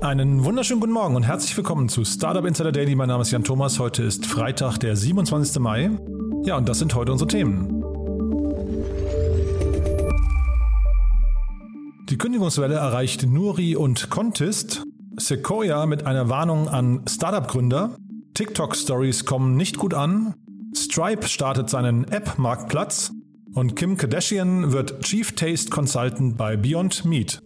Einen wunderschönen guten Morgen und herzlich willkommen zu Startup Insider Daily. Mein Name ist Jan Thomas. Heute ist Freitag, der 27. Mai. Ja, und das sind heute unsere Themen. Die Kündigungswelle erreicht Nuri und Contist. Sequoia mit einer Warnung an Startup-Gründer. TikTok-Stories kommen nicht gut an. Stripe startet seinen App-Marktplatz. Und Kim Kardashian wird Chief Taste Consultant bei Beyond Meat.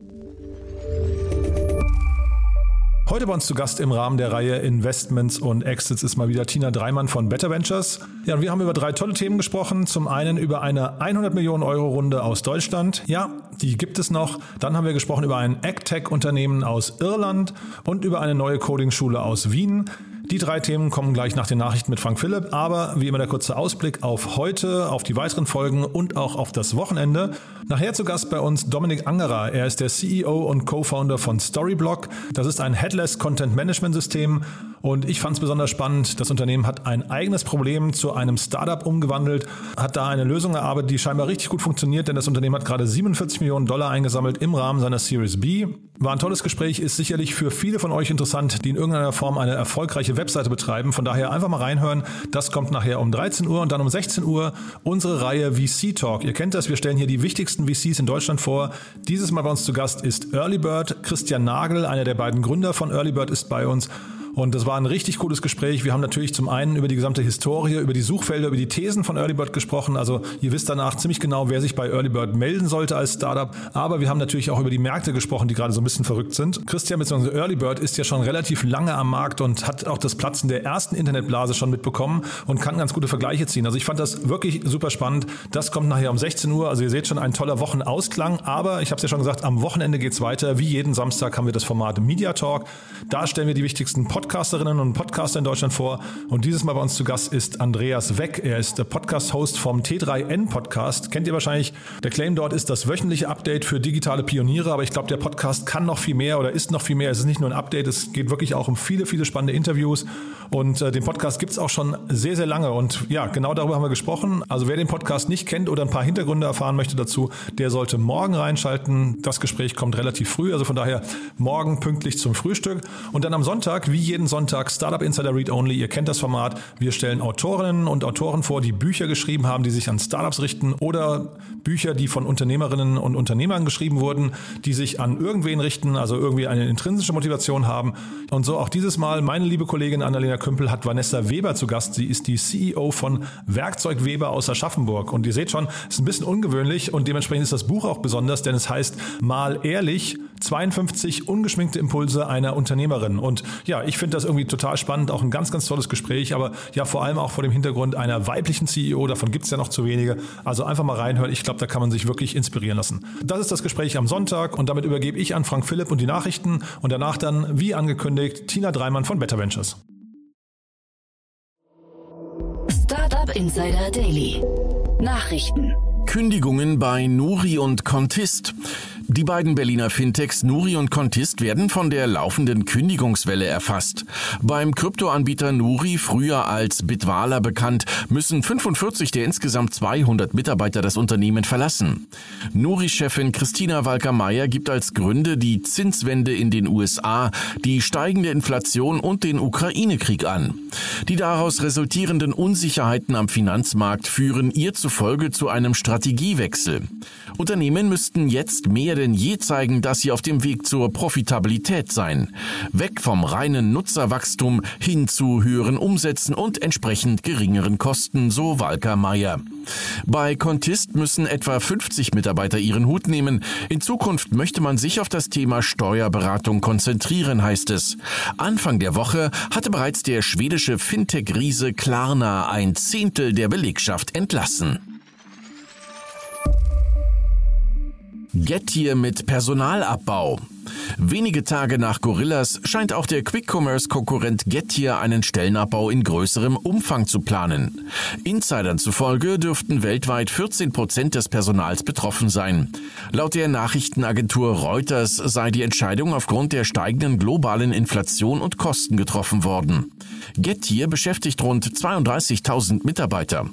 Heute bei uns zu Gast im Rahmen der Reihe Investments und Exits ist mal wieder Tina Dreimann von Better Ventures. Ja, und wir haben über drei tolle Themen gesprochen. Zum einen über eine 100 Millionen Euro Runde aus Deutschland. Ja, die gibt es noch. Dann haben wir gesprochen über ein AgTech-Unternehmen aus Irland und über eine neue Coding-Schule aus Wien. Die drei Themen kommen gleich nach den Nachrichten mit Frank Philipp, aber wie immer der kurze Ausblick auf heute, auf die weiteren Folgen und auch auf das Wochenende. Nachher zu Gast bei uns Dominik Angerer. Er ist der CEO und Co-Founder von Storyblock. Das ist ein Headless Content Management System und ich fand es besonders spannend. Das Unternehmen hat ein eigenes Problem zu einem Startup umgewandelt, hat da eine Lösung erarbeitet, die scheinbar richtig gut funktioniert, denn das Unternehmen hat gerade 47 Millionen Dollar eingesammelt im Rahmen seiner Series B. War ein tolles Gespräch, ist sicherlich für viele von euch interessant, die in irgendeiner Form eine erfolgreiche Webseite betreiben. Von daher einfach mal reinhören. Das kommt nachher um 13 Uhr und dann um 16 Uhr unsere Reihe VC Talk. Ihr kennt das, wir stellen hier die wichtigsten VCs in Deutschland vor. Dieses Mal bei uns zu Gast ist Earlybird. Christian Nagel, einer der beiden Gründer von Earlybird, ist bei uns. Und das war ein richtig cooles Gespräch. Wir haben natürlich zum einen über die gesamte Historie, über die Suchfelder, über die Thesen von Earlybird gesprochen. Also ihr wisst danach ziemlich genau, wer sich bei Earlybird melden sollte als Startup. Aber wir haben natürlich auch über die Märkte gesprochen, die gerade so ein bisschen verrückt sind. Christian bzw. Earlybird ist ja schon relativ lange am Markt und hat auch das Platzen der ersten Internetblase schon mitbekommen und kann ganz gute Vergleiche ziehen. Also ich fand das wirklich super spannend. Das kommt nachher um 16 Uhr. Also ihr seht schon ein toller Wochenausklang. Aber ich habe es ja schon gesagt, am Wochenende geht's weiter. Wie jeden Samstag haben wir das Format Media Talk. Da stellen wir die wichtigsten Podcasts Podcasterinnen und Podcaster in Deutschland vor. Und dieses Mal bei uns zu Gast ist Andreas Weck. Er ist der Podcast-Host vom T3N Podcast. Kennt ihr wahrscheinlich. Der Claim dort ist das wöchentliche Update für digitale Pioniere. Aber ich glaube, der Podcast kann noch viel mehr oder ist noch viel mehr. Es ist nicht nur ein Update, es geht wirklich auch um viele, viele spannende Interviews. Und äh, den Podcast gibt es auch schon sehr, sehr lange. Und ja, genau darüber haben wir gesprochen. Also wer den Podcast nicht kennt oder ein paar Hintergründe erfahren möchte dazu, der sollte morgen reinschalten. Das Gespräch kommt relativ früh. Also von daher morgen pünktlich zum Frühstück. Und dann am Sonntag, wie jeden Sonntag, Startup Insider Read Only. Ihr kennt das Format. Wir stellen Autorinnen und Autoren vor, die Bücher geschrieben haben, die sich an Startups richten oder Bücher, die von Unternehmerinnen und Unternehmern geschrieben wurden, die sich an irgendwen richten, also irgendwie eine intrinsische Motivation haben. Und so auch dieses Mal meine liebe Kollegin Annalena Kümpel hat Vanessa Weber zu Gast. Sie ist die CEO von Werkzeug Weber aus Aschaffenburg. Und ihr seht schon, es ist ein bisschen ungewöhnlich und dementsprechend ist das Buch auch besonders, denn es heißt Mal ehrlich, 52 ungeschminkte Impulse einer Unternehmerin. Und ja, ich finde das irgendwie total spannend, auch ein ganz, ganz tolles Gespräch, aber ja, vor allem auch vor dem Hintergrund einer weiblichen CEO, davon gibt es ja noch zu wenige. Also einfach mal reinhören, ich glaube, da kann man sich wirklich inspirieren lassen. Das ist das Gespräch am Sonntag und damit übergebe ich an Frank Philipp und die Nachrichten und danach dann, wie angekündigt, Tina Dreimann von Better Ventures. Startup Insider Daily. Nachrichten. Kündigungen bei Nuri und Contist. Die beiden Berliner Fintechs Nuri und Contist werden von der laufenden Kündigungswelle erfasst. Beim Kryptoanbieter Nuri, früher als Bitwala bekannt, müssen 45 der insgesamt 200 Mitarbeiter das Unternehmen verlassen. Nuri-Chefin Christina Walker-Meyer gibt als Gründe die Zinswende in den USA, die steigende Inflation und den Ukraine-Krieg an. Die daraus resultierenden Unsicherheiten am Finanzmarkt führen ihr zufolge zu einem Strategiewechsel. Unternehmen müssten jetzt mehr denn je zeigen, dass sie auf dem Weg zur Profitabilität seien. Weg vom reinen Nutzerwachstum hin zu höheren Umsätzen und entsprechend geringeren Kosten, so Walker Meyer. Bei Contist müssen etwa 50 Mitarbeiter ihren Hut nehmen. In Zukunft möchte man sich auf das Thema Steuerberatung konzentrieren, heißt es. Anfang der Woche hatte bereits der schwedische Fintech-Riese Klarna ein Zehntel der Belegschaft entlassen. Gettier mit Personalabbau. Wenige Tage nach Gorillas scheint auch der Quick-Commerce-Konkurrent Getir einen Stellenabbau in größerem Umfang zu planen. Insidern zufolge dürften weltweit 14 Prozent des Personals betroffen sein. Laut der Nachrichtenagentur Reuters sei die Entscheidung aufgrund der steigenden globalen Inflation und Kosten getroffen worden. Getir beschäftigt rund 32.000 Mitarbeiter.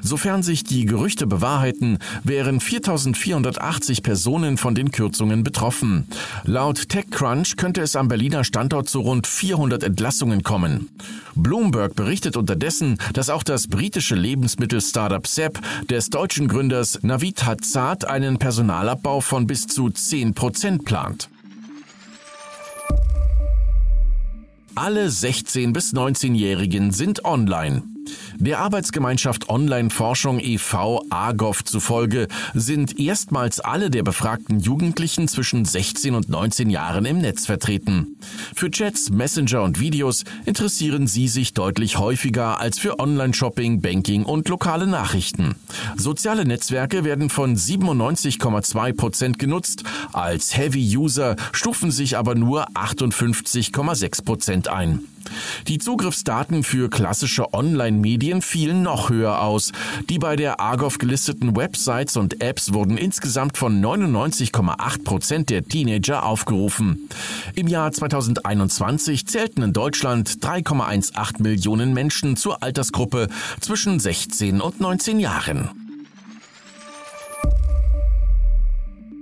Sofern sich die Gerüchte bewahrheiten, wären 4.480 Personen von den Kürzungen betroffen. Laut TechCrunch könnte es am Berliner Standort zu rund 400 Entlassungen kommen. Bloomberg berichtet unterdessen, dass auch das britische Lebensmittel-Startup Sepp des deutschen Gründers Navid Hazard einen Personalabbau von bis zu 10 Prozent plant. Alle 16- bis 19-Jährigen sind online. Der Arbeitsgemeinschaft Online-Forschung e.V. AGOV zufolge sind erstmals alle der befragten Jugendlichen zwischen 16 und 19 Jahren im Netz vertreten. Für Chats, Messenger und Videos interessieren sie sich deutlich häufiger als für Online-Shopping, Banking und lokale Nachrichten. Soziale Netzwerke werden von 97,2 Prozent genutzt, als Heavy-User stufen sich aber nur 58,6 Prozent ein. Die Zugriffsdaten für klassische Online-Medien fielen noch höher aus. Die bei der Argov gelisteten Websites und Apps wurden insgesamt von 99,8 Prozent der Teenager aufgerufen. Im Jahr 2021 zählten in Deutschland 3,18 Millionen Menschen zur Altersgruppe zwischen 16 und 19 Jahren.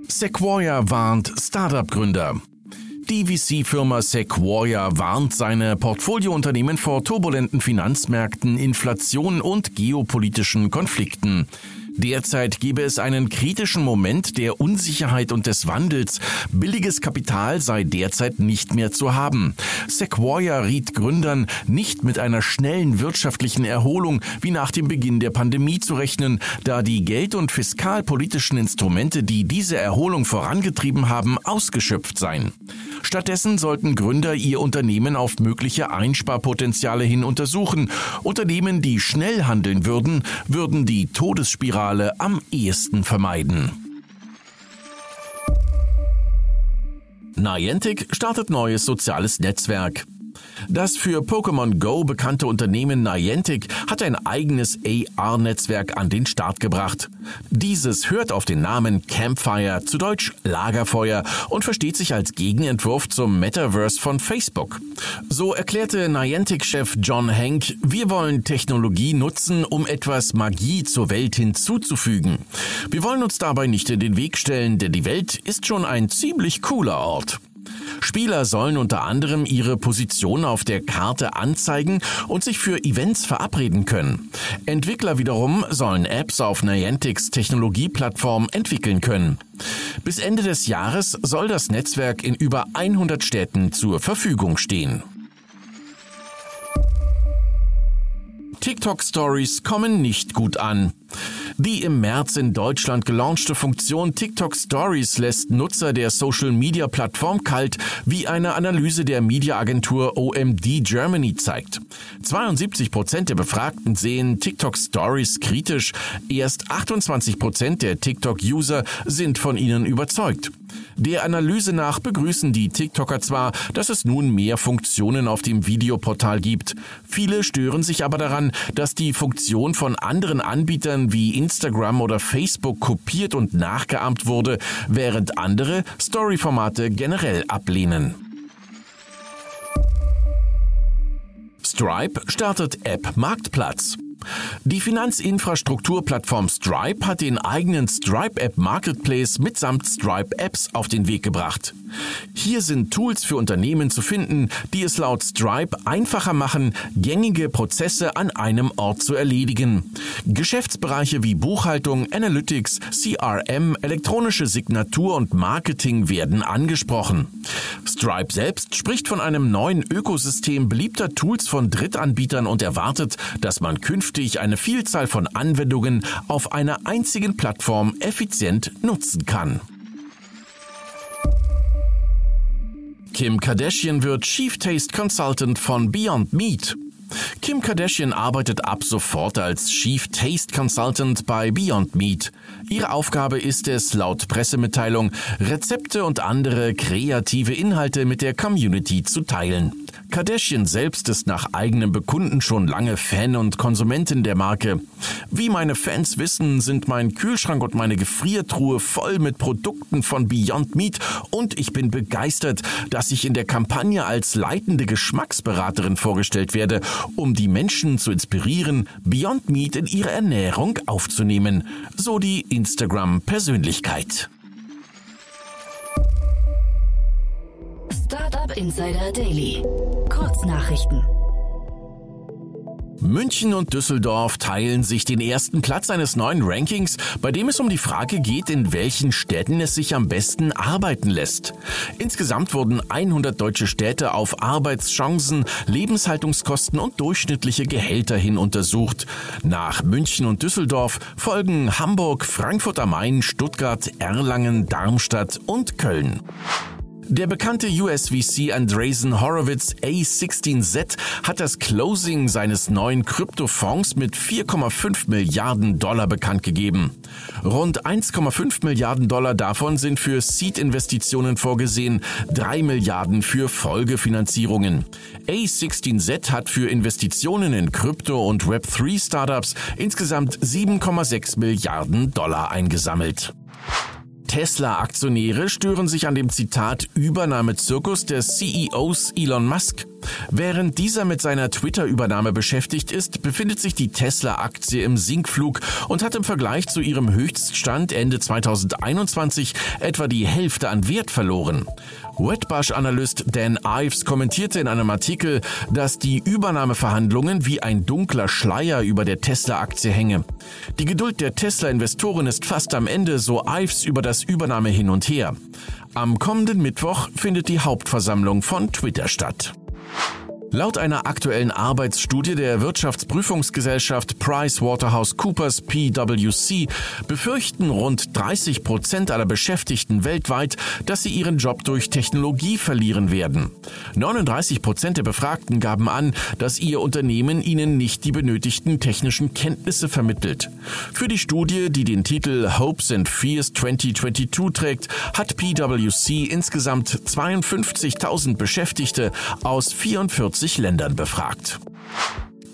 Sequoia warnt Startup-Gründer. Die VC-Firma Sequoia warnt seine Portfoliounternehmen vor turbulenten Finanzmärkten, Inflation und geopolitischen Konflikten. Derzeit gebe es einen kritischen Moment der Unsicherheit und des Wandels. Billiges Kapital sei derzeit nicht mehr zu haben. Sequoia riet Gründern, nicht mit einer schnellen wirtschaftlichen Erholung wie nach dem Beginn der Pandemie zu rechnen, da die geld- und fiskalpolitischen Instrumente, die diese Erholung vorangetrieben haben, ausgeschöpft seien. Stattdessen sollten Gründer ihr Unternehmen auf mögliche Einsparpotenziale hin untersuchen. Unternehmen, die schnell handeln würden, würden die Todesspirale Spirale am ehesten vermeiden. Niantic startet neues soziales Netzwerk. Das für Pokémon Go bekannte Unternehmen Niantic hat ein eigenes AR-Netzwerk an den Start gebracht. Dieses hört auf den Namen Campfire, zu Deutsch Lagerfeuer, und versteht sich als Gegenentwurf zum Metaverse von Facebook. So erklärte Niantic-Chef John Hank, wir wollen Technologie nutzen, um etwas Magie zur Welt hinzuzufügen. Wir wollen uns dabei nicht in den Weg stellen, denn die Welt ist schon ein ziemlich cooler Ort. Spieler sollen unter anderem ihre Position auf der Karte anzeigen und sich für Events verabreden können. Entwickler wiederum sollen Apps auf Niantics Technologieplattform entwickeln können. Bis Ende des Jahres soll das Netzwerk in über 100 Städten zur Verfügung stehen. TikTok Stories kommen nicht gut an. Die im März in Deutschland gelaunchte Funktion TikTok Stories lässt Nutzer der Social-Media-Plattform kalt, wie eine Analyse der Mediaagentur OMD Germany zeigt. 72 Prozent der Befragten sehen TikTok Stories kritisch, erst 28 Prozent der TikTok-User sind von ihnen überzeugt. Der Analyse nach begrüßen die TikToker zwar, dass es nun mehr Funktionen auf dem Videoportal gibt. Viele stören sich aber daran, dass die Funktion von anderen Anbietern wie Instagram oder Facebook kopiert und nachgeahmt wurde, während andere Story-Formate generell ablehnen. Stripe startet App Marktplatz. Die Finanzinfrastrukturplattform Stripe hat den eigenen Stripe App Marketplace mitsamt Stripe Apps auf den Weg gebracht. Hier sind Tools für Unternehmen zu finden, die es laut Stripe einfacher machen, gängige Prozesse an einem Ort zu erledigen. Geschäftsbereiche wie Buchhaltung, Analytics, CRM, elektronische Signatur und Marketing werden angesprochen. Stripe selbst spricht von einem neuen Ökosystem beliebter Tools von Drittanbietern und erwartet, dass man künftig eine Vielzahl von Anwendungen auf einer einzigen Plattform effizient nutzen kann. Kim Kardashian wird Chief Taste Consultant von Beyond Meat. Kim Kardashian arbeitet ab sofort als Chief Taste Consultant bei Beyond Meat. Ihre Aufgabe ist es, laut Pressemitteilung, Rezepte und andere kreative Inhalte mit der Community zu teilen. Kardashian selbst ist nach eigenem Bekunden schon lange Fan und Konsumentin der Marke. Wie meine Fans wissen, sind mein Kühlschrank und meine Gefriertruhe voll mit Produkten von Beyond Meat und ich bin begeistert, dass ich in der Kampagne als leitende Geschmacksberaterin vorgestellt werde, um die Menschen zu inspirieren, Beyond Meat in ihre Ernährung aufzunehmen. So die Instagram-Persönlichkeit. Startup Insider Daily. Kurznachrichten. München und Düsseldorf teilen sich den ersten Platz eines neuen Rankings, bei dem es um die Frage geht, in welchen Städten es sich am besten arbeiten lässt. Insgesamt wurden 100 deutsche Städte auf Arbeitschancen, Lebenshaltungskosten und durchschnittliche Gehälter hin untersucht. Nach München und Düsseldorf folgen Hamburg, Frankfurt am Main, Stuttgart, Erlangen, Darmstadt und Köln. Der bekannte USVC Andreessen Horowitz A16Z hat das Closing seines neuen Kryptofonds mit 4,5 Milliarden Dollar bekannt gegeben. Rund 1,5 Milliarden Dollar davon sind für Seed-Investitionen vorgesehen, 3 Milliarden für Folgefinanzierungen. A16Z hat für Investitionen in Krypto- und Web3-Startups insgesamt 7,6 Milliarden Dollar eingesammelt. Tesla-Aktionäre stören sich an dem Zitat Übernahmezirkus des CEOs Elon Musk. Während dieser mit seiner Twitter-Übernahme beschäftigt ist, befindet sich die Tesla-Aktie im Sinkflug und hat im Vergleich zu ihrem Höchststand Ende 2021 etwa die Hälfte an Wert verloren. Wetbush-Analyst Dan Ives kommentierte in einem Artikel, dass die Übernahmeverhandlungen wie ein dunkler Schleier über der Tesla-Aktie hänge. Die Geduld der Tesla-Investoren ist fast am Ende, so Ives über das Übernahme hin und her. Am kommenden Mittwoch findet die Hauptversammlung von Twitter statt. Laut einer aktuellen Arbeitsstudie der Wirtschaftsprüfungsgesellschaft PricewaterhouseCoopers PwC befürchten rund 30 Prozent aller Beschäftigten weltweit, dass sie ihren Job durch Technologie verlieren werden. 39 Prozent der Befragten gaben an, dass ihr Unternehmen ihnen nicht die benötigten technischen Kenntnisse vermittelt. Für die Studie, die den Titel Hopes and Fears 2022 trägt, hat PwC insgesamt 52.000 Beschäftigte aus 44 50 Ländern befragt.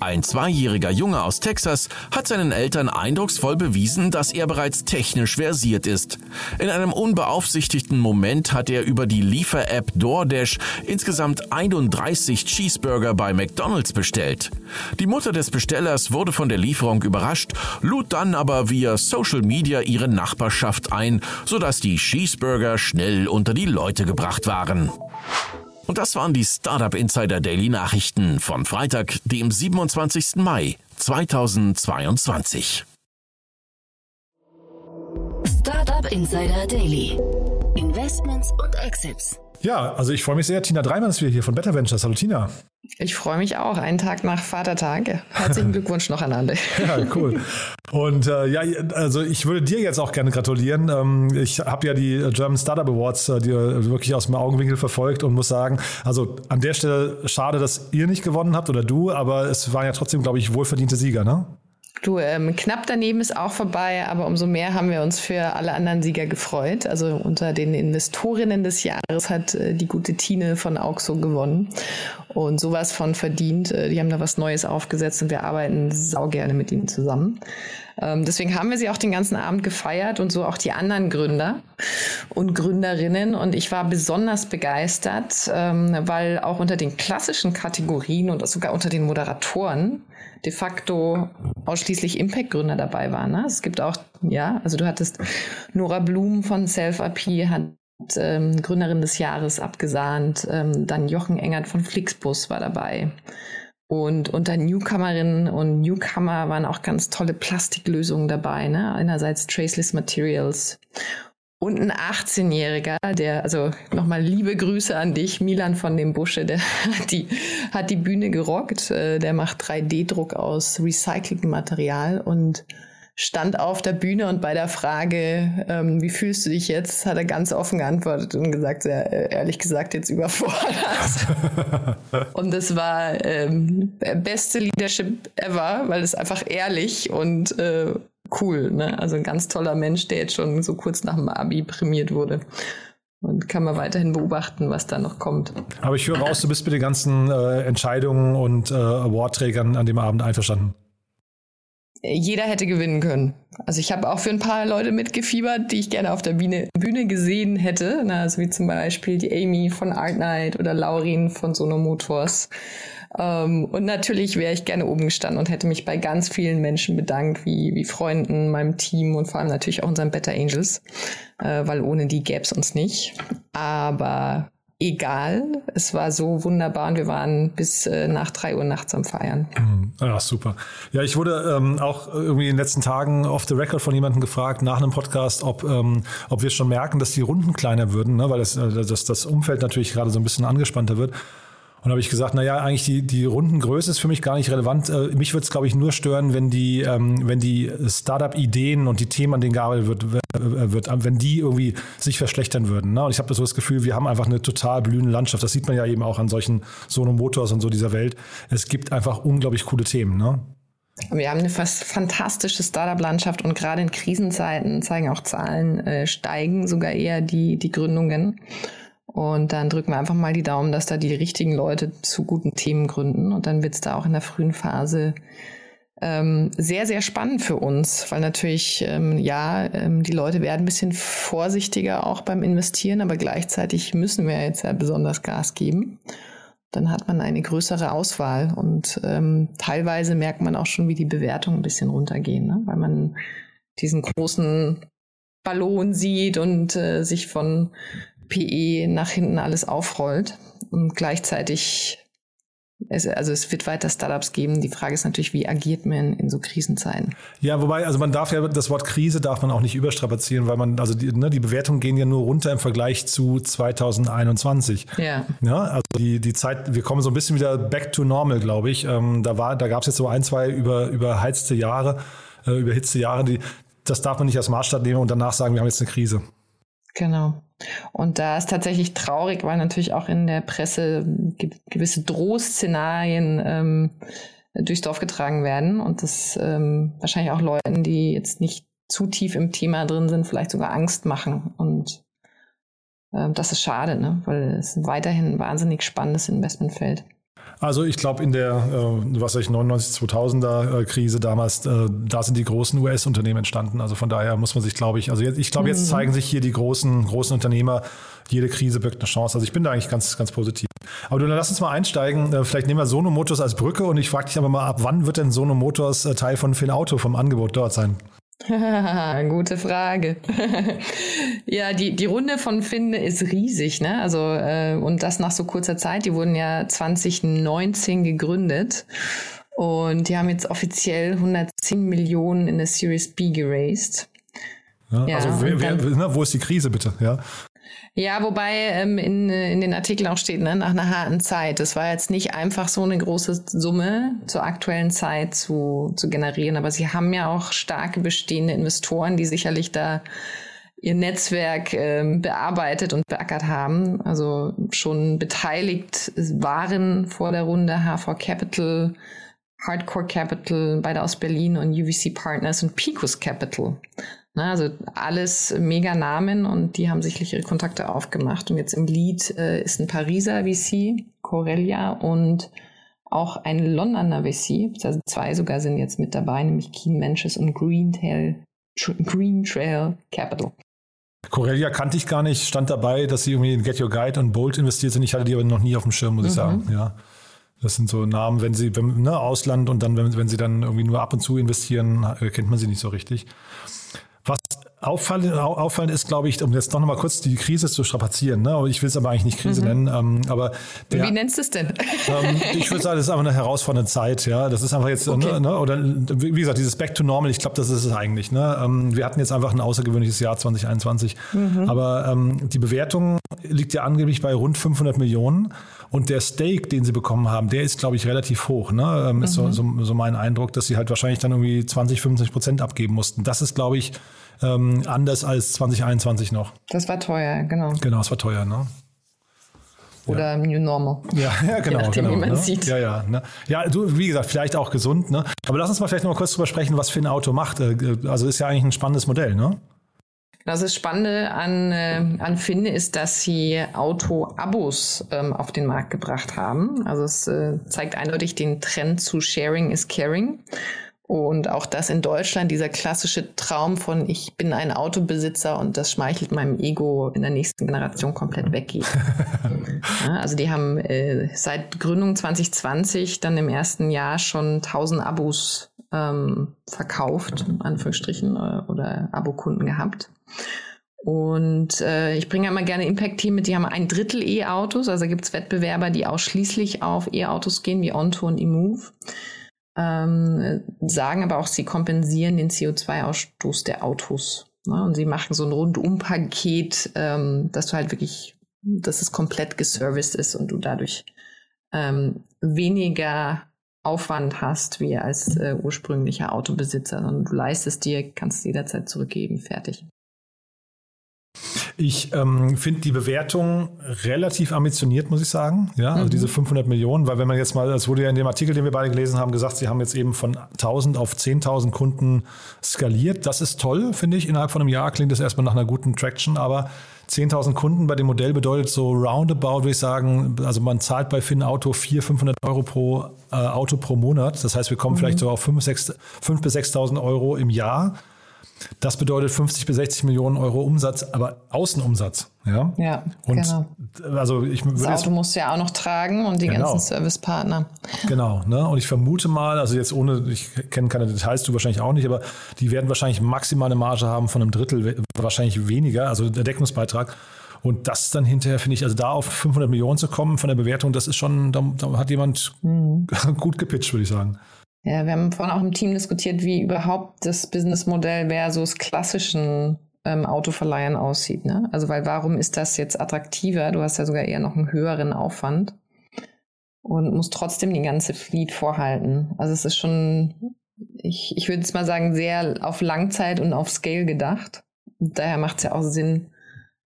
Ein zweijähriger Junge aus Texas hat seinen Eltern eindrucksvoll bewiesen, dass er bereits technisch versiert ist. In einem unbeaufsichtigten Moment hat er über die Liefer-App DoorDash insgesamt 31 Cheeseburger bei McDonald's bestellt. Die Mutter des Bestellers wurde von der Lieferung überrascht, lud dann aber via Social Media ihre Nachbarschaft ein, sodass die Cheeseburger schnell unter die Leute gebracht waren. Und das waren die Startup Insider Daily Nachrichten von Freitag, dem 27. Mai 2022. Startup Insider Daily. Investments und Exits. Ja, also ich freue mich sehr. Tina Dreimann ist wieder hier von Better Ventures. Hallo Tina. Ich freue mich auch. Einen Tag nach Vatertag. Herzlichen Glückwunsch noch an alle. ja, cool. Und äh, ja, also ich würde dir jetzt auch gerne gratulieren. Ähm, ich habe ja die German Startup Awards äh, die wirklich aus dem Augenwinkel verfolgt und muss sagen, also an der Stelle schade, dass ihr nicht gewonnen habt oder du, aber es waren ja trotzdem, glaube ich, wohlverdiente Sieger, ne? Du, ähm, knapp daneben ist auch vorbei, aber umso mehr haben wir uns für alle anderen Sieger gefreut. Also unter den Investorinnen des Jahres hat äh, die gute Tine von Auxo gewonnen und sowas von verdient. Äh, die haben da was Neues aufgesetzt und wir arbeiten sau gerne mit ihnen zusammen. Ähm, deswegen haben wir sie auch den ganzen Abend gefeiert und so auch die anderen Gründer und Gründerinnen. Und ich war besonders begeistert, ähm, weil auch unter den klassischen Kategorien und sogar unter den Moderatoren de facto ausschließlich Impact-Gründer dabei waren. Ne? Es gibt auch, ja, also du hattest Nora Blum von Self-IP, hat ähm, Gründerin des Jahres abgesahnt, ähm, dann Jochen Engert von Flixbus war dabei. Und unter Newcomerinnen und Newcomer waren auch ganz tolle Plastiklösungen dabei. Ne? Einerseits Traceless Materials und ein 18-Jähriger, der, also nochmal liebe Grüße an dich, Milan von dem Busche, der hat die, hat die Bühne gerockt. Äh, der macht 3D-Druck aus recyceltem Material und stand auf der Bühne und bei der Frage, ähm, wie fühlst du dich jetzt, hat er ganz offen geantwortet und gesagt, sehr äh, ehrlich gesagt, jetzt überfordert. und das war ähm, beste Leadership ever, weil es einfach ehrlich und äh, cool, ne? Also ein ganz toller Mensch, der jetzt schon so kurz nach dem Abi prämiert wurde. Und kann man weiterhin beobachten, was da noch kommt. Aber ich höre raus, du bist mit den ganzen äh, Entscheidungen und äh, Awardträgern an dem Abend einverstanden. Jeder hätte gewinnen können. Also ich habe auch für ein paar Leute mitgefiebert, die ich gerne auf der Bühne, Bühne gesehen hätte. Na, also wie zum Beispiel die Amy von Art Night oder Laurin von Sono Motors. Ähm, und natürlich wäre ich gerne oben gestanden und hätte mich bei ganz vielen Menschen bedankt, wie, wie Freunden, meinem Team und vor allem natürlich auch unseren Better Angels, äh, weil ohne die gäbe es uns nicht. Aber egal. Es war so wunderbar und wir waren bis äh, nach drei Uhr nachts am Feiern. Mhm. Ja, super. Ja, ich wurde ähm, auch irgendwie in den letzten Tagen off the record von jemandem gefragt nach einem Podcast, ob, ähm, ob wir schon merken, dass die Runden kleiner würden, ne? weil das, äh, das, das Umfeld natürlich gerade so ein bisschen angespannter wird. Und habe ich gesagt, naja, eigentlich die, die Rundengröße ist für mich gar nicht relevant. Äh, mich würde es, glaube ich, nur stören, wenn die, ähm, wenn die Startup-Ideen und die Themen, an denen gearbeitet wird, äh, wird wenn die irgendwie sich verschlechtern würden. Ne? Und ich habe so das Gefühl, wir haben einfach eine total blühende Landschaft. Das sieht man ja eben auch an solchen Sono Motors und so dieser Welt. Es gibt einfach unglaublich coole Themen. Ne? Wir haben eine fast fantastische Startup-Landschaft und gerade in Krisenzeiten zeigen auch Zahlen, äh, steigen sogar eher die, die Gründungen. Und dann drücken wir einfach mal die Daumen, dass da die richtigen Leute zu guten Themen gründen. Und dann wird es da auch in der frühen Phase ähm, sehr, sehr spannend für uns, weil natürlich, ähm, ja, ähm, die Leute werden ein bisschen vorsichtiger auch beim Investieren, aber gleichzeitig müssen wir jetzt ja besonders Gas geben. Dann hat man eine größere Auswahl und ähm, teilweise merkt man auch schon, wie die Bewertungen ein bisschen runtergehen, ne? weil man diesen großen Ballon sieht und äh, sich von PE nach hinten alles aufrollt und gleichzeitig es, also es wird weiter Startups geben. Die Frage ist natürlich, wie agiert man in so Krisenzeiten? Ja, wobei, also man darf ja das Wort Krise darf man auch nicht überstrapazieren, weil man, also die, ne, die Bewertungen gehen ja nur runter im Vergleich zu 2021. Ja. ja also die, die Zeit, wir kommen so ein bisschen wieder back to normal, glaube ich. Ähm, da war, da gab es jetzt so ein, zwei über, überheizte Jahre, äh, überhitzte Jahre, die, das darf man nicht als Maßstab nehmen und danach sagen, wir haben jetzt eine Krise. Genau. Und da ist tatsächlich traurig, weil natürlich auch in der Presse gewisse Drohszenarien ähm, durchs Dorf getragen werden und das ähm, wahrscheinlich auch Leuten, die jetzt nicht zu tief im Thema drin sind, vielleicht sogar Angst machen. Und ähm, das ist schade, ne? weil es weiterhin ein wahnsinnig spannendes Investmentfeld. Also ich glaube in der, äh, was weiß ich, 99, 2000er äh, Krise damals, äh, da sind die großen US-Unternehmen entstanden. Also von daher muss man sich, glaube ich, also jetzt, ich glaube, jetzt mhm. zeigen sich hier die großen, großen Unternehmer, jede Krise birgt eine Chance. Also ich bin da eigentlich ganz, ganz positiv. Aber du, lass uns mal einsteigen. Äh, vielleicht nehmen wir Sono Motors als Brücke und ich frage dich aber mal ab, wann wird denn Sono Motors äh, Teil von Auto vom Angebot dort sein? Gute Frage. ja, die, die Runde von Finde ist riesig, ne? Also, äh, und das nach so kurzer Zeit. Die wurden ja 2019 gegründet. Und die haben jetzt offiziell 110 Millionen in der Series B geraced. Ja, ja, also wer, wer, na, wo ist die Krise bitte? Ja. Ja, wobei ähm, in, in den Artikeln auch steht, ne, nach einer harten Zeit. Es war jetzt nicht einfach so eine große Summe zur aktuellen Zeit zu, zu generieren, aber sie haben ja auch starke bestehende Investoren, die sicherlich da ihr Netzwerk ähm, bearbeitet und beackert haben. Also schon beteiligt waren vor der Runde HV Capital, Hardcore Capital, beide aus Berlin und UVC Partners und Picos Capital. Na, also alles mega Namen und die haben sicherlich ihre Kontakte aufgemacht. Und jetzt im Lead äh, ist ein Pariser VC, Corellia und auch ein Londoner VC, also zwei sogar sind jetzt mit dabei, nämlich Keen Manches und Green Trail, Green Trail Capital. Corellia kannte ich gar nicht, stand dabei, dass sie irgendwie in Get Your Guide und Bolt investiert sind. Ich hatte die aber noch nie auf dem Schirm, muss mhm. ich sagen. Ja. Das sind so Namen, wenn sie, wenn, ne, Ausland und dann, wenn, wenn sie dann irgendwie nur ab und zu investieren, äh, kennt man sie nicht so richtig. Auffallend, auffallend ist, glaube ich, um jetzt noch mal kurz die Krise zu strapazieren, ne? ich will es aber eigentlich nicht Krise mhm. nennen, ähm, aber der, Wie nennst du es denn? Ähm, ich würde sagen, das ist einfach eine herausfordernde Zeit, ja. Das ist einfach jetzt, okay. ne, ne oder wie gesagt, dieses Back to Normal, ich glaube, das ist es eigentlich. Ne? Ähm, wir hatten jetzt einfach ein außergewöhnliches Jahr 2021. Mhm. Aber ähm, die Bewertung liegt ja angeblich bei rund 500 Millionen. Und der Stake, den sie bekommen haben, der ist, glaube ich, relativ hoch. Ne? Ähm, ist mhm. so, so, so mein Eindruck, dass sie halt wahrscheinlich dann irgendwie 20, 25 Prozent abgeben mussten. Das ist, glaube ich, ähm, anders als 2021 noch. Das war teuer, genau. Genau, es war teuer, ne? Oder ja. New Normal. Ja, ja genau. nachdem, genau, wie man ne? sieht. Ja, ja. Ne? Ja, du, wie gesagt, vielleicht auch gesund. Ne? Aber lass uns mal vielleicht noch mal kurz drüber sprechen, was für ein Auto macht. Äh, also ist ja eigentlich ein spannendes Modell, ne? Das Spannende an, äh, an Finn ist, dass sie Auto-Abos ähm, auf den Markt gebracht haben. Also es äh, zeigt eindeutig den Trend zu Sharing is Caring. Und auch das in Deutschland, dieser klassische Traum von ich bin ein Autobesitzer und das schmeichelt meinem Ego in der nächsten Generation komplett weggeht. ja, also die haben äh, seit Gründung 2020 dann im ersten Jahr schon 1000 Abos ähm, verkauft, in Anführungsstrichen, äh, oder Abokunden gehabt. Und äh, ich bringe immer gerne Impact-Team mit, die haben ein Drittel E-Autos, also gibt es Wettbewerber, die ausschließlich auf E-Autos gehen, wie Onto und eMove ähm, sagen aber auch, sie kompensieren den CO2-Ausstoß der Autos. Ne? Und sie machen so ein Rundum-Paket, ähm, dass du halt wirklich, dass es komplett geserviced ist und du dadurch ähm, weniger Aufwand hast wie als äh, ursprünglicher Autobesitzer, sondern du leistest dir, kannst es jederzeit zurückgeben, fertig. Ich ähm, finde die Bewertung relativ ambitioniert, muss ich sagen. Ja, also mhm. diese 500 Millionen, weil wenn man jetzt mal, es wurde ja in dem Artikel, den wir beide gelesen haben, gesagt, sie haben jetzt eben von 1000 auf 10.000 Kunden skaliert. Das ist toll, finde ich. Innerhalb von einem Jahr klingt das erstmal nach einer guten Traction, aber 10.000 Kunden bei dem Modell bedeutet so roundabout, würde ich sagen, also man zahlt bei Finn Auto 400, 500 Euro pro äh, Auto pro Monat. Das heißt, wir kommen mhm. vielleicht so auf 5.000 bis 6.000 Euro im Jahr. Das bedeutet 50 bis 60 Millionen Euro Umsatz, aber Außenumsatz. Ja, ja und genau. Also ich das Auto musst du ja auch noch tragen und die genau. ganzen Servicepartner. Genau, ne? Und ich vermute mal, also jetzt ohne, ich kenne keine Details, du wahrscheinlich auch nicht, aber die werden wahrscheinlich maximale Marge haben von einem Drittel, wahrscheinlich weniger, also der Deckungsbeitrag. Und das dann hinterher, finde ich, also da auf 500 Millionen zu kommen von der Bewertung, das ist schon, da, da hat jemand mhm. gut gepitcht, würde ich sagen. Ja, wir haben vorhin auch im Team diskutiert, wie überhaupt das Businessmodell versus klassischen ähm, Autoverleihern aussieht. Ne? Also, weil warum ist das jetzt attraktiver? Du hast ja sogar eher noch einen höheren Aufwand und musst trotzdem die ganze Fleet vorhalten. Also, es ist schon, ich, ich würde jetzt mal sagen, sehr auf Langzeit und auf Scale gedacht. Und daher macht es ja auch Sinn,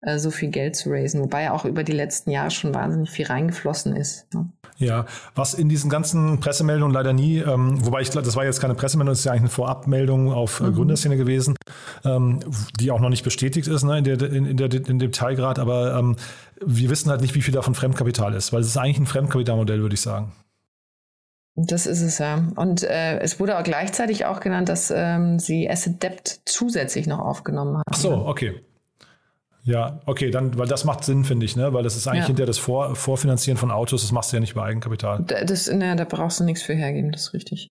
äh, so viel Geld zu raisen, wobei ja auch über die letzten Jahre schon wahnsinnig viel reingeflossen ist. Ne? Ja, was in diesen ganzen Pressemeldungen leider nie, ähm, wobei ich das war jetzt keine Pressemeldung, das ist ja eigentlich eine Vorabmeldung auf äh, mhm. Gründerszene gewesen, ähm, die auch noch nicht bestätigt ist ne, in, der, in, in, der, in dem Teilgrad, aber ähm, wir wissen halt nicht, wie viel davon Fremdkapital ist, weil es ist eigentlich ein Fremdkapitalmodell, würde ich sagen. Das ist es ja. Und äh, es wurde auch gleichzeitig auch genannt, dass ähm, sie Asset Debt zusätzlich noch aufgenommen haben. Ach so, okay. Ja, okay, dann, weil das macht Sinn, finde ich, ne? Weil das ist eigentlich ja. hinter das Vor Vorfinanzieren von Autos, das machst du ja nicht über Eigenkapital. Das, ne, da brauchst du nichts für hergeben, das ist richtig.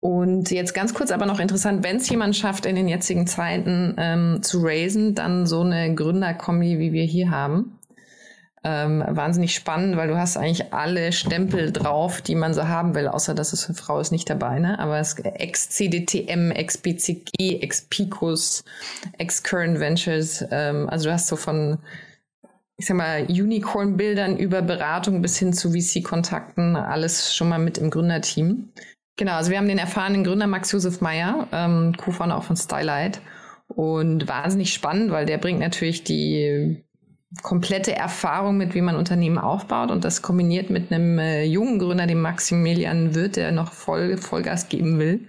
Und jetzt ganz kurz aber noch interessant, wenn es jemand schafft, in den jetzigen Zeiten ähm, zu raisen, dann so eine Gründerkombi, wie wir hier haben ähm, wahnsinnig spannend, weil du hast eigentlich alle Stempel drauf, die man so haben will, außer dass es für Frau ist nicht dabei, ne? Aber es ex-CDTM, ex-BCG, ex-Picos, ex-Current Ventures, ähm, also du hast so von ich sag mal, Unicorn-Bildern über Beratung bis hin zu VC-Kontakten, alles schon mal mit im Gründerteam. Genau, also wir haben den erfahrenen Gründer Max Josef Meyer, ähm, Co-Founder auch von Stylight. Und wahnsinnig spannend, weil der bringt natürlich die komplette Erfahrung mit, wie man Unternehmen aufbaut und das kombiniert mit einem äh, jungen Gründer, dem Maximilian Wirth, der noch voll, Vollgas geben will.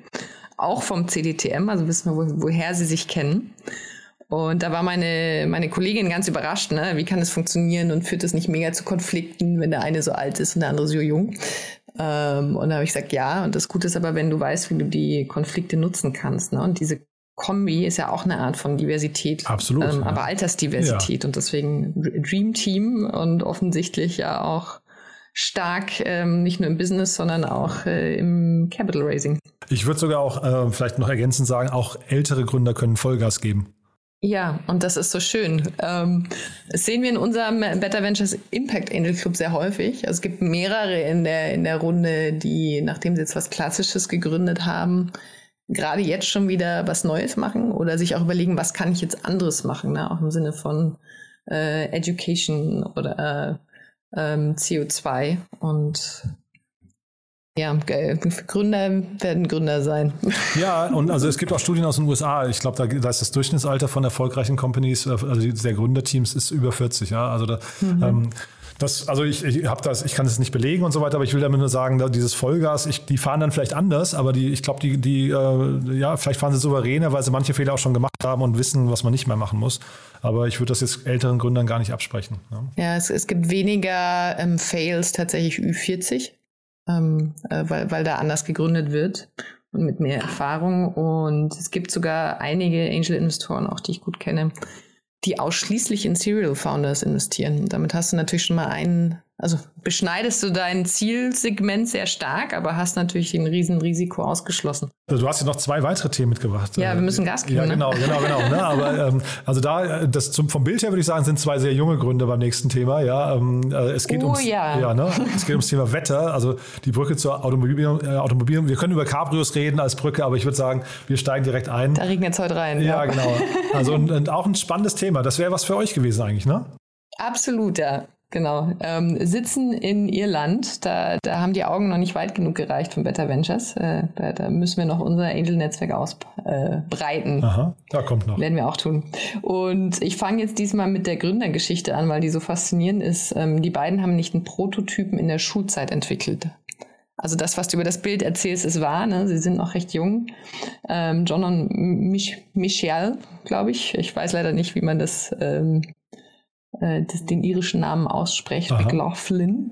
Auch vom CDTM, also wissen wir, wo, woher sie sich kennen. Und da war meine, meine Kollegin ganz überrascht, ne? wie kann das funktionieren und führt das nicht mega zu Konflikten, wenn der eine so alt ist und der andere so jung. Ähm, und da habe ich gesagt, ja, und das Gute ist aber, wenn du weißt, wie du die Konflikte nutzen kannst. Ne? Und diese Kombi ist ja auch eine Art von Diversität. Absolut. Ähm, ja. Aber Altersdiversität ja. und deswegen Dream Team und offensichtlich ja auch stark, ähm, nicht nur im Business, sondern auch äh, im Capital Raising. Ich würde sogar auch äh, vielleicht noch ergänzend sagen, auch ältere Gründer können Vollgas geben. Ja, und das ist so schön. Ähm, das sehen wir in unserem Better Ventures Impact Angel Club sehr häufig. Also es gibt mehrere in der, in der Runde, die, nachdem sie jetzt was Klassisches gegründet haben, gerade jetzt schon wieder was Neues machen oder sich auch überlegen, was kann ich jetzt anderes machen, ne? auch im Sinne von äh, Education oder ähm, CO2 und ja, Gründer werden Gründer sein. Ja, und also es gibt auch Studien aus den USA. Ich glaube, da, da, ist das Durchschnittsalter von erfolgreichen Companies, äh, also der Gründerteams ist über 40. Ja, also da, mhm. ähm, das, also ich, ich habe das, ich kann es nicht belegen und so weiter, aber ich will damit nur sagen, dieses Vollgas, ich, die fahren dann vielleicht anders, aber die, ich glaube, die, die, äh, ja, vielleicht fahren sie souveräner, weil sie manche Fehler auch schon gemacht haben und wissen, was man nicht mehr machen muss. Aber ich würde das jetzt älteren Gründern gar nicht absprechen. Ja, ja es, es gibt weniger ähm, Fails tatsächlich Ü40 ähm, äh, weil, weil da anders gegründet wird und mit mehr Erfahrung. Und es gibt sogar einige Angel-Investoren, auch die ich gut kenne, die ausschließlich in Serial Founders investieren. Damit hast du natürlich schon mal einen also beschneidest du dein Zielsegment sehr stark, aber hast natürlich ein Riesenrisiko ausgeschlossen. Also du hast ja noch zwei weitere Themen mitgebracht. Ja, wir müssen Gas geben. Ja, genau, ne? genau, genau. Ne? Aber ähm, also da, das zum, vom Bild her würde ich sagen, sind zwei sehr junge Gründe beim nächsten Thema. Ja, ähm, äh, es geht oh, ums, ja. Ja, ne? es geht ums Thema Wetter, also die Brücke zur Automobil, äh, Automobil. Wir können über Cabrios reden als Brücke, aber ich würde sagen, wir steigen direkt ein. Da regnet es heute rein. Ja, ja. genau. Also und, und auch ein spannendes Thema. Das wäre was für euch gewesen eigentlich, ne? Absolut, ja. Genau. Ähm, sitzen in Irland, da, da haben die Augen noch nicht weit genug gereicht von Better Ventures. Äh, da, da, müssen wir noch unser Angel-Netzwerk ausbreiten. Äh, Aha, da kommt noch. Werden wir auch tun. Und ich fange jetzt diesmal mit der Gründergeschichte an, weil die so faszinierend ist. Ähm, die beiden haben nicht einen Prototypen in der Schulzeit entwickelt. Also das, was du über das Bild erzählst, ist wahr. Ne? Sie sind noch recht jung. Ähm, John und Mich Michelle, glaube ich. Ich weiß leider nicht, wie man das ähm, äh, das, den irischen Namen ausspricht, Aha. McLaughlin.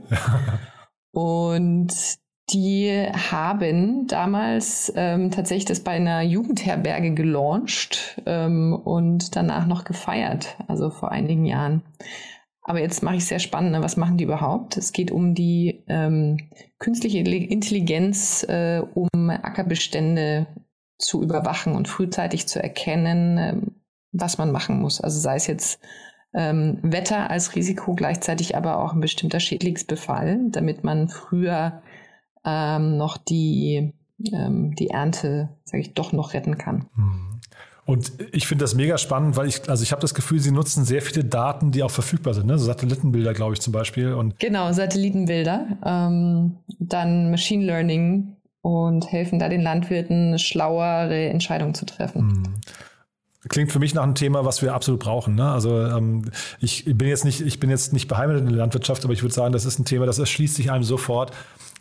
und die haben damals ähm, tatsächlich das bei einer Jugendherberge gelauncht ähm, und danach noch gefeiert, also vor einigen Jahren. Aber jetzt mache ich es sehr spannend. Ne? Was machen die überhaupt? Es geht um die ähm, künstliche Intelligenz, äh, um Ackerbestände zu überwachen und frühzeitig zu erkennen, äh, was man machen muss. Also sei es jetzt ähm, Wetter als Risiko, gleichzeitig aber auch ein bestimmter Schädlingsbefall, damit man früher ähm, noch die, ähm, die Ernte, sage ich, doch noch retten kann. Mhm. Und ich finde das mega spannend, weil ich, also ich habe das Gefühl, sie nutzen sehr viele Daten, die auch verfügbar sind, ne? so Satellitenbilder, glaube ich, zum Beispiel. Und genau, Satellitenbilder, ähm, dann Machine Learning und helfen da den Landwirten, schlauere Entscheidungen zu treffen. Mhm. Klingt für mich nach einem Thema, was wir absolut brauchen. Ne? Also ähm, ich bin jetzt nicht, ich bin jetzt nicht beheimatet in der Landwirtschaft, aber ich würde sagen, das ist ein Thema, das erschließt sich einem sofort,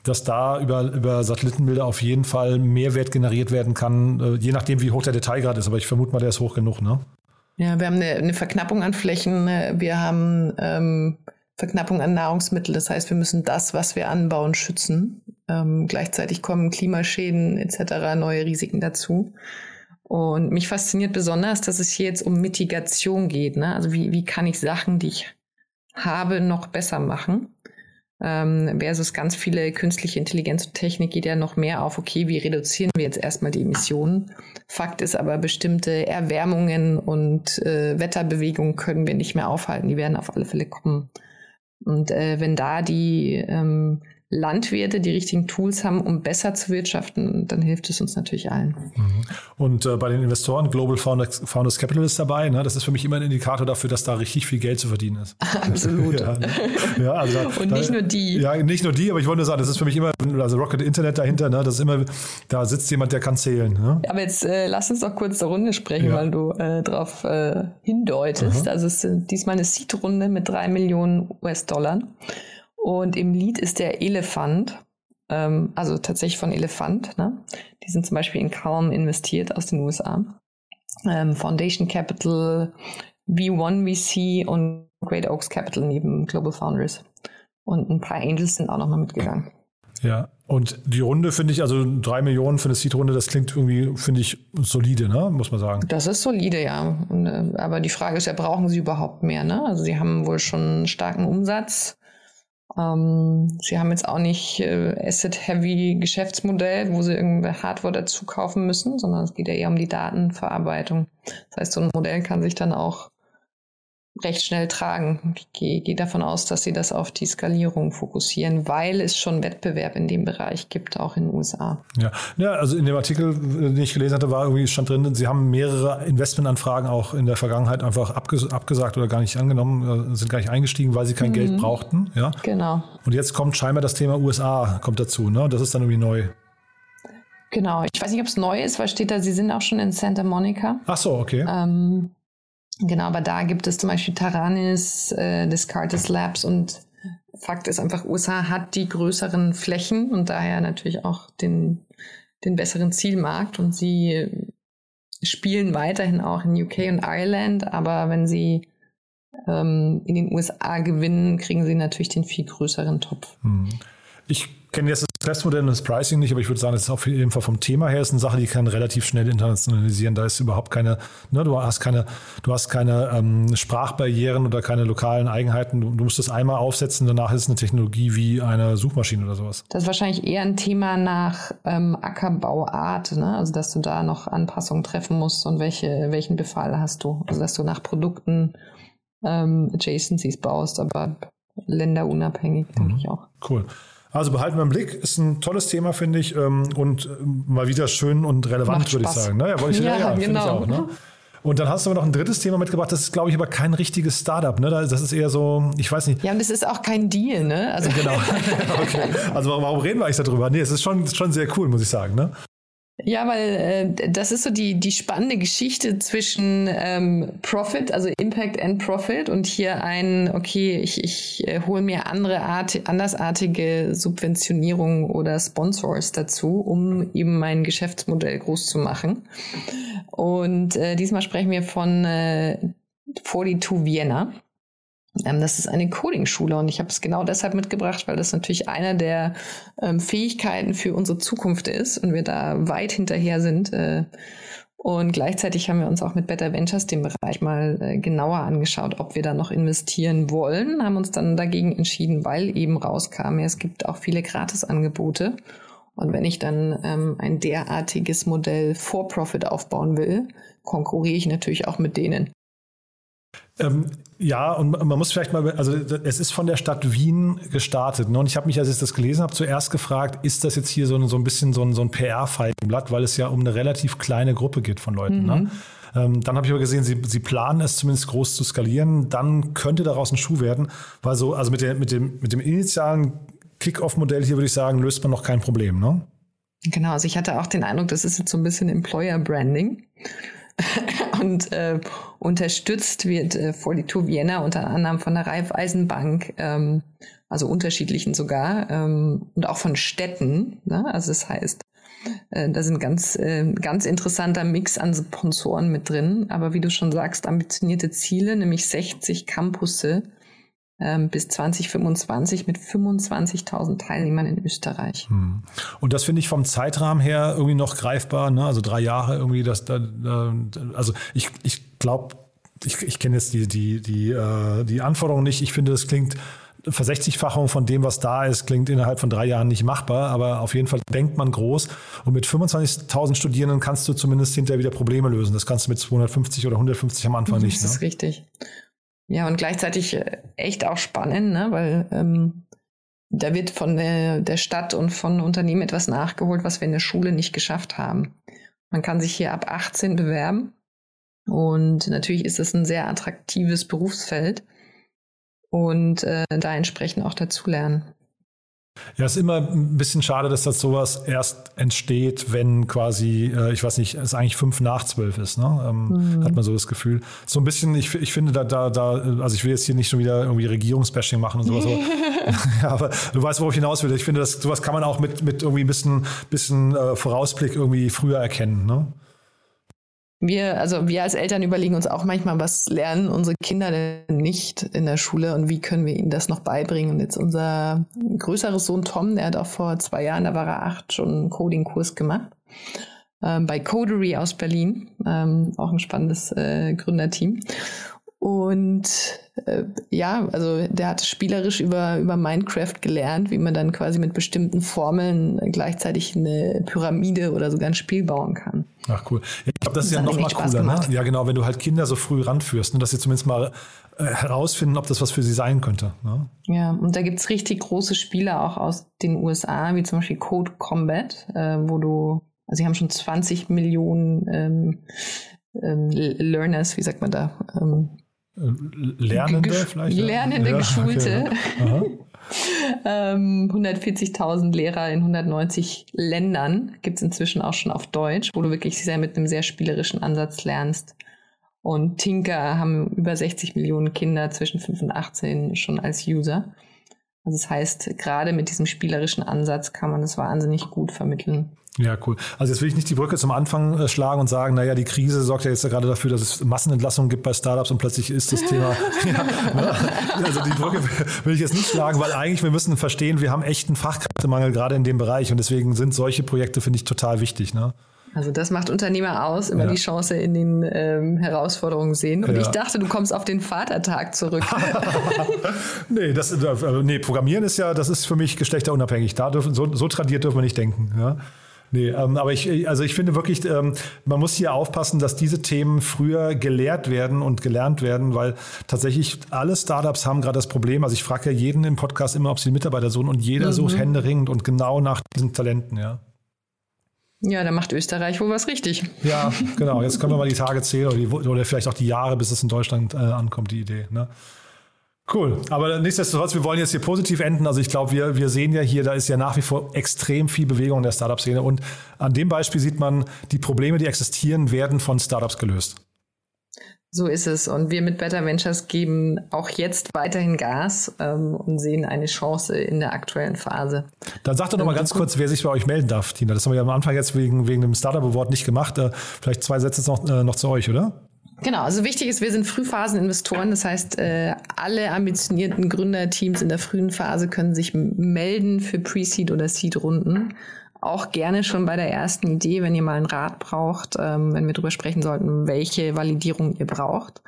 dass da über, über Satellitenbilder auf jeden Fall Mehrwert generiert werden kann, äh, je nachdem, wie hoch der Detailgrad ist. Aber ich vermute mal, der ist hoch genug. Ne? Ja, wir haben eine, eine Verknappung an Flächen. Wir haben ähm, Verknappung an Nahrungsmittel. Das heißt, wir müssen das, was wir anbauen, schützen. Ähm, gleichzeitig kommen Klimaschäden etc., neue Risiken dazu. Und mich fasziniert besonders, dass es hier jetzt um Mitigation geht. Ne? Also wie, wie kann ich Sachen, die ich habe, noch besser machen? Ähm, versus ganz viele künstliche Intelligenz und Technik geht ja noch mehr auf, okay, wie reduzieren wir jetzt erstmal die Emissionen? Fakt ist aber, bestimmte Erwärmungen und äh, Wetterbewegungen können wir nicht mehr aufhalten. Die werden auf alle Fälle kommen. Und äh, wenn da die ähm, Landwirte die richtigen Tools haben, um besser zu wirtschaften, dann hilft es uns natürlich allen. Mhm. Und äh, bei den Investoren, Global Founders, Founders Capital ist dabei. Ne? Das ist für mich immer ein Indikator dafür, dass da richtig viel Geld zu verdienen ist. Absolut. ja, ja, also da, Und nicht da, nur die. Ja, nicht nur die, aber ich wollte nur sagen, das ist für mich immer, also Rocket Internet dahinter, ne? das ist immer, da sitzt jemand, der kann zählen. Ne? Aber jetzt äh, lass uns doch kurz zur Runde sprechen, ja. weil du äh, darauf äh, hindeutest. Aha. Also es ist diesmal eine Seed-Runde mit drei Millionen US-Dollar. Und im Lied ist der Elefant, ähm, also tatsächlich von Elefant. Ne? Die sind zum Beispiel in Calm investiert aus den USA. Ähm, Foundation Capital, V1 VC und Great Oaks Capital neben Global Founders. Und ein paar Angels sind auch nochmal mitgegangen. Ja, und die Runde finde ich, also drei Millionen für eine Seed-Runde, das klingt irgendwie, finde ich, solide, ne? muss man sagen. Das ist solide, ja. Und, äh, aber die Frage ist ja, brauchen sie überhaupt mehr? Ne? Also sie haben wohl schon einen starken Umsatz. Ähm, sie haben jetzt auch nicht äh, Asset-Heavy Geschäftsmodell, wo sie irgendeine Hardware dazu kaufen müssen, sondern es geht ja eher um die Datenverarbeitung. Das heißt, so ein Modell kann sich dann auch recht schnell tragen. Ich gehe, gehe davon aus, dass sie das auf die Skalierung fokussieren, weil es schon Wettbewerb in dem Bereich gibt, auch in den USA. Ja, ja also in dem Artikel, den ich gelesen hatte, war irgendwie stand drin, sie haben mehrere Investmentanfragen auch in der Vergangenheit einfach abges abgesagt oder gar nicht angenommen, äh, sind gar nicht eingestiegen, weil sie kein mhm. Geld brauchten. Ja, genau. Und jetzt kommt scheinbar das Thema USA kommt dazu. Ne? Das ist dann irgendwie neu. Genau. Ich weiß nicht, ob es neu ist, weil steht da, sie sind auch schon in Santa Monica. Ach so, okay. Ähm, Genau, aber da gibt es zum Beispiel Taranis, äh, Descartes Labs und Fakt ist einfach, USA hat die größeren Flächen und daher natürlich auch den, den besseren Zielmarkt und sie spielen weiterhin auch in UK und Ireland, aber wenn sie ähm, in den USA gewinnen, kriegen sie natürlich den viel größeren Topf. Hm. Ich kenne jetzt das Testmodell und das Pricing nicht, aber ich würde sagen, das ist auf jeden Fall vom Thema her ist eine Sache, die kann relativ schnell internationalisieren. Da ist überhaupt keine, ne, du hast keine, du hast keine ähm, Sprachbarrieren oder keine lokalen Eigenheiten. Du, du, musst das einmal aufsetzen, danach ist es eine Technologie wie eine Suchmaschine oder sowas. Das ist wahrscheinlich eher ein Thema nach ähm, Ackerbauart, ne? also dass du da noch Anpassungen treffen musst und welche, welchen Befall hast du. Also dass du nach Produkten ähm, Adjacencies baust, aber länderunabhängig, mhm. denke ich auch. Cool. Also behalten wir im Blick. Ist ein tolles Thema, finde ich. Ähm, und äh, mal wieder schön und relevant, würde ich sagen. Naja, wollte ich, ja, ja, genau. ich auch. Ne? Und dann hast du aber noch ein drittes Thema mitgebracht. Das ist, glaube ich, aber kein richtiges Startup. Ne? Das ist eher so, ich weiß nicht. Ja, und es ist auch kein Deal, ne? Also genau. okay. Also warum reden wir eigentlich darüber? Nee, es ist schon, schon sehr cool, muss ich sagen. Ne? Ja, weil äh, das ist so die, die spannende Geschichte zwischen ähm, Profit, also Impact and Profit und hier ein, okay, ich, ich äh, hole mir andere Art, andersartige Subventionierung oder Sponsors dazu, um eben mein Geschäftsmodell groß zu machen. Und äh, diesmal sprechen wir von äh, 42 Vienna. Ähm, das ist eine Coding-Schule und ich habe es genau deshalb mitgebracht, weil das natürlich eine der ähm, Fähigkeiten für unsere Zukunft ist und wir da weit hinterher sind. Äh, und gleichzeitig haben wir uns auch mit Better Ventures den Bereich mal äh, genauer angeschaut, ob wir da noch investieren wollen, haben uns dann dagegen entschieden, weil eben rauskam, ja, es gibt auch viele Gratisangebote. Und wenn ich dann ähm, ein derartiges Modell for Profit aufbauen will, konkurriere ich natürlich auch mit denen. Ähm, ja, und man muss vielleicht mal, also es ist von der Stadt Wien gestartet. Ne? Und ich habe mich, als ich das gelesen habe, zuerst gefragt, ist das jetzt hier so ein, so ein bisschen so ein, so ein PR-Feigenblatt, weil es ja um eine relativ kleine Gruppe geht von Leuten. Ne? Mhm. Ne? Ähm, dann habe ich aber gesehen, sie, sie planen es zumindest groß zu skalieren. Dann könnte daraus ein Schuh werden, weil so, also mit, der, mit, dem, mit dem initialen Kick-Off-Modell hier würde ich sagen, löst man noch kein Problem. Ne? Genau, also ich hatte auch den Eindruck, das ist jetzt so ein bisschen Employer-Branding. und äh, unterstützt wird äh, 42 Vienna unter anderem von der Raiffeisenbank, ähm, also unterschiedlichen sogar, ähm, und auch von Städten. Ne? Also das heißt, äh, da sind ganz, äh, ganz interessanter Mix an Sponsoren mit drin. Aber wie du schon sagst, ambitionierte Ziele, nämlich 60 Campusse ähm, bis 2025 mit 25.000 Teilnehmern in Österreich. Hm. Und das finde ich vom Zeitrahmen her irgendwie noch greifbar, ne? also drei Jahre irgendwie, das, da, also ich, ich glaube, ich, ich kenne jetzt die, die, die, äh, die Anforderungen nicht. Ich finde, das klingt Versechzigfachung von dem, was da ist, klingt innerhalb von drei Jahren nicht machbar, aber auf jeden Fall denkt man groß. Und mit 25.000 Studierenden kannst du zumindest hinterher wieder Probleme lösen. Das kannst du mit 250 oder 150 am Anfang nicht. Das ist ne? richtig. Ja, und gleichzeitig äh, echt auch spannend, ne? weil ähm, da wird von der, der Stadt und von Unternehmen etwas nachgeholt, was wir in der Schule nicht geschafft haben. Man kann sich hier ab 18 bewerben und natürlich ist es ein sehr attraktives Berufsfeld und äh, da entsprechend auch dazulernen. Ja, es ist immer ein bisschen schade, dass das sowas erst entsteht, wenn quasi, äh, ich weiß nicht, es eigentlich fünf nach zwölf ist, ne? Ähm, mhm. Hat man so das Gefühl. So ein bisschen, ich, ich finde da, da, da, also ich will jetzt hier nicht schon wieder irgendwie Regierungsbashing machen und sowas, aber, ja, aber du weißt, worauf ich hinaus will. Ich finde, das, sowas kann man auch mit, mit irgendwie ein bisschen, bisschen äh, Vorausblick irgendwie früher erkennen, ne? Wir, also wir als Eltern überlegen uns auch manchmal, was lernen unsere Kinder denn nicht in der Schule und wie können wir ihnen das noch beibringen. Und jetzt unser größeres Sohn Tom, der hat auch vor zwei Jahren, da war er acht, schon einen Coding-Kurs gemacht. Ähm, bei Codery aus Berlin, ähm, auch ein spannendes äh, Gründerteam. Und äh, ja, also der hat spielerisch über, über Minecraft gelernt, wie man dann quasi mit bestimmten Formeln gleichzeitig eine Pyramide oder sogar ein Spiel bauen kann. Ach cool. Ich glaube, das, das ist ja noch mal cooler. Ne? Ja, genau, wenn du halt Kinder so früh ranführst, ne, dass sie zumindest mal äh, herausfinden, ob das was für sie sein könnte. Ne? Ja, und da gibt es richtig große Spiele auch aus den USA, wie zum Beispiel Code Combat, äh, wo du, also sie haben schon 20 Millionen ähm, ähm, Learners, wie sagt man da? Ähm, Lernende vielleicht? Lernende, ja, Geschulte. Okay. ähm, 140.000 Lehrer in 190 Ländern gibt es inzwischen auch schon auf Deutsch, wo du wirklich sehr mit einem sehr spielerischen Ansatz lernst. Und Tinker haben über 60 Millionen Kinder zwischen 5 und 18 schon als User. Also das heißt, gerade mit diesem spielerischen Ansatz kann man das wahnsinnig gut vermitteln. Ja, cool. Also jetzt will ich nicht die Brücke zum Anfang äh, schlagen und sagen, naja, die Krise sorgt ja jetzt ja gerade dafür, dass es Massenentlassungen gibt bei Startups und plötzlich ist das Thema. ja, ne? Also die Brücke will ich jetzt nicht schlagen, weil eigentlich wir müssen verstehen, wir haben echten Fachkräftemangel gerade in dem Bereich und deswegen sind solche Projekte, finde ich, total wichtig. Ne? Also das macht Unternehmer aus, immer ja. die Chance in den ähm, Herausforderungen sehen. Und ja. ich dachte, du kommst auf den Vatertag zurück. nee, das, äh, nee, Programmieren ist ja, das ist für mich geschlechterunabhängig. Da dürfen, so, so tradiert dürfen wir nicht denken. Ja? Nee, ähm, aber ich, also ich finde wirklich, ähm, man muss hier aufpassen, dass diese Themen früher gelehrt werden und gelernt werden, weil tatsächlich alle Startups haben gerade das Problem. Also ich frage ja jeden im Podcast immer, ob sie Mitarbeiter suchen und jeder mhm. sucht händeringend und genau nach diesen Talenten, ja. Ja, da macht Österreich wohl was richtig. Ja, genau. Jetzt können wir mal die Tage zählen oder, die, oder vielleicht auch die Jahre, bis es in Deutschland äh, ankommt, die Idee. Ne? Cool, aber nichtsdestotrotz, wir wollen jetzt hier positiv enden. Also ich glaube, wir, wir sehen ja hier, da ist ja nach wie vor extrem viel Bewegung in der Startup-Szene. Und an dem Beispiel sieht man, die Probleme, die existieren, werden von Startups gelöst. So ist es. Und wir mit Better Ventures geben auch jetzt weiterhin Gas ähm, und sehen eine Chance in der aktuellen Phase. Dann sag doch noch mal ganz kurz, wer sich bei euch melden darf, Tina. Das haben wir ja am Anfang jetzt wegen, wegen dem Startup-Award nicht gemacht. Äh, vielleicht zwei Sätze noch, äh, noch zu euch, oder? Genau, also wichtig ist, wir sind Frühphaseninvestoren. Das heißt, äh, alle ambitionierten Gründerteams in der frühen Phase können sich melden für Pre-Seed oder Seed-Runden. Auch gerne schon bei der ersten Idee, wenn ihr mal einen Rat braucht, ähm, wenn wir darüber sprechen sollten, welche Validierung ihr braucht.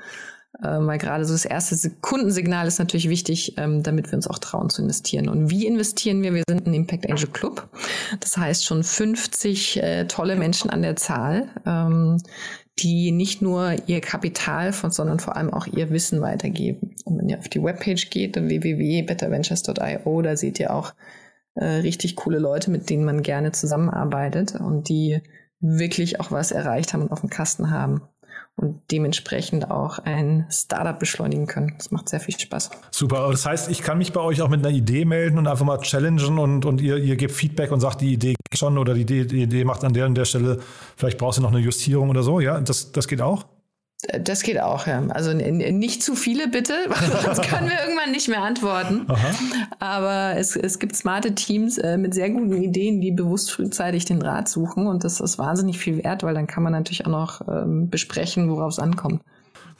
Ähm, weil gerade so das erste Kundensignal ist natürlich wichtig, ähm, damit wir uns auch trauen zu investieren. Und wie investieren wir? Wir sind ein Impact Angel Club. Das heißt schon 50 äh, tolle Menschen an der Zahl die nicht nur ihr Kapital, von, sondern vor allem auch ihr Wissen weitergeben. Und wenn ihr auf die Webpage geht, www.betterventures.io, da seht ihr auch äh, richtig coole Leute, mit denen man gerne zusammenarbeitet und die wirklich auch was erreicht haben und auf dem Kasten haben und dementsprechend auch ein Startup beschleunigen können. Das macht sehr viel Spaß. Super. Das heißt, ich kann mich bei euch auch mit einer Idee melden und einfach mal challengen und, und ihr, ihr gebt Feedback und sagt, die Idee geht schon oder die Idee, die Idee macht an der und der Stelle, vielleicht brauchst du noch eine Justierung oder so. Ja, das, das geht auch? Das geht auch, ja. Also nicht zu viele bitte, sonst können wir irgendwann nicht mehr antworten. Aha. Aber es, es gibt smarte Teams äh, mit sehr guten Ideen, die bewusst frühzeitig den Rat suchen und das ist wahnsinnig viel wert, weil dann kann man natürlich auch noch ähm, besprechen, worauf es ankommt.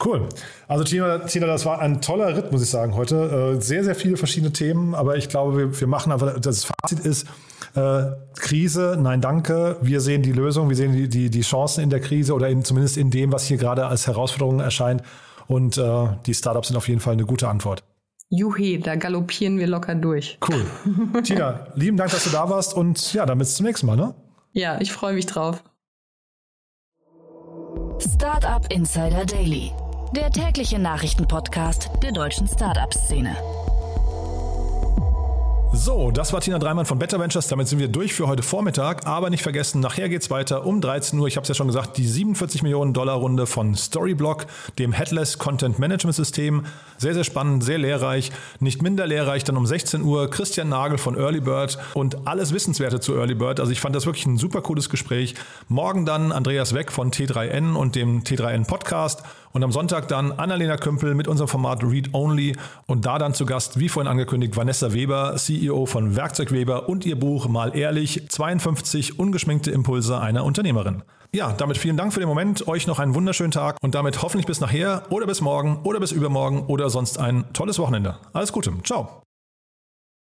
Cool. Also Tina, Tina, das war ein toller Ritt, muss ich sagen, heute. Äh, sehr, sehr viele verschiedene Themen, aber ich glaube, wir, wir machen einfach, das Fazit ist, äh, Krise, nein, danke. Wir sehen die Lösung, wir sehen die, die, die Chancen in der Krise oder in, zumindest in dem, was hier gerade als Herausforderung erscheint. Und äh, die Startups sind auf jeden Fall eine gute Antwort. Juhi, da galoppieren wir locker durch. Cool. Tina, lieben Dank, dass du da warst und ja, dann bis zum nächsten Mal, ne? Ja, ich freue mich drauf. Startup Insider Daily, der tägliche Nachrichtenpodcast der deutschen Startup-Szene. So, das war Tina Dreimann von Better Ventures. Damit sind wir durch für heute Vormittag. Aber nicht vergessen, nachher geht's weiter um 13 Uhr. Ich habe es ja schon gesagt, die 47 Millionen Dollar Runde von Storyblock, dem Headless Content Management System. Sehr, sehr spannend, sehr lehrreich. Nicht minder lehrreich dann um 16 Uhr Christian Nagel von Early Bird und alles Wissenswerte zu Early Bird. Also ich fand das wirklich ein super cooles Gespräch. Morgen dann Andreas Weck von T3N und dem T3N Podcast. Und am Sonntag dann Annalena Kümpel mit unserem Format Read Only und da dann zu Gast, wie vorhin angekündigt, Vanessa Weber, CEO von Werkzeug Weber und ihr Buch Mal ehrlich, 52 ungeschminkte Impulse einer Unternehmerin. Ja, damit vielen Dank für den Moment, euch noch einen wunderschönen Tag und damit hoffentlich bis nachher oder bis morgen oder bis übermorgen oder sonst ein tolles Wochenende. Alles Gute, ciao.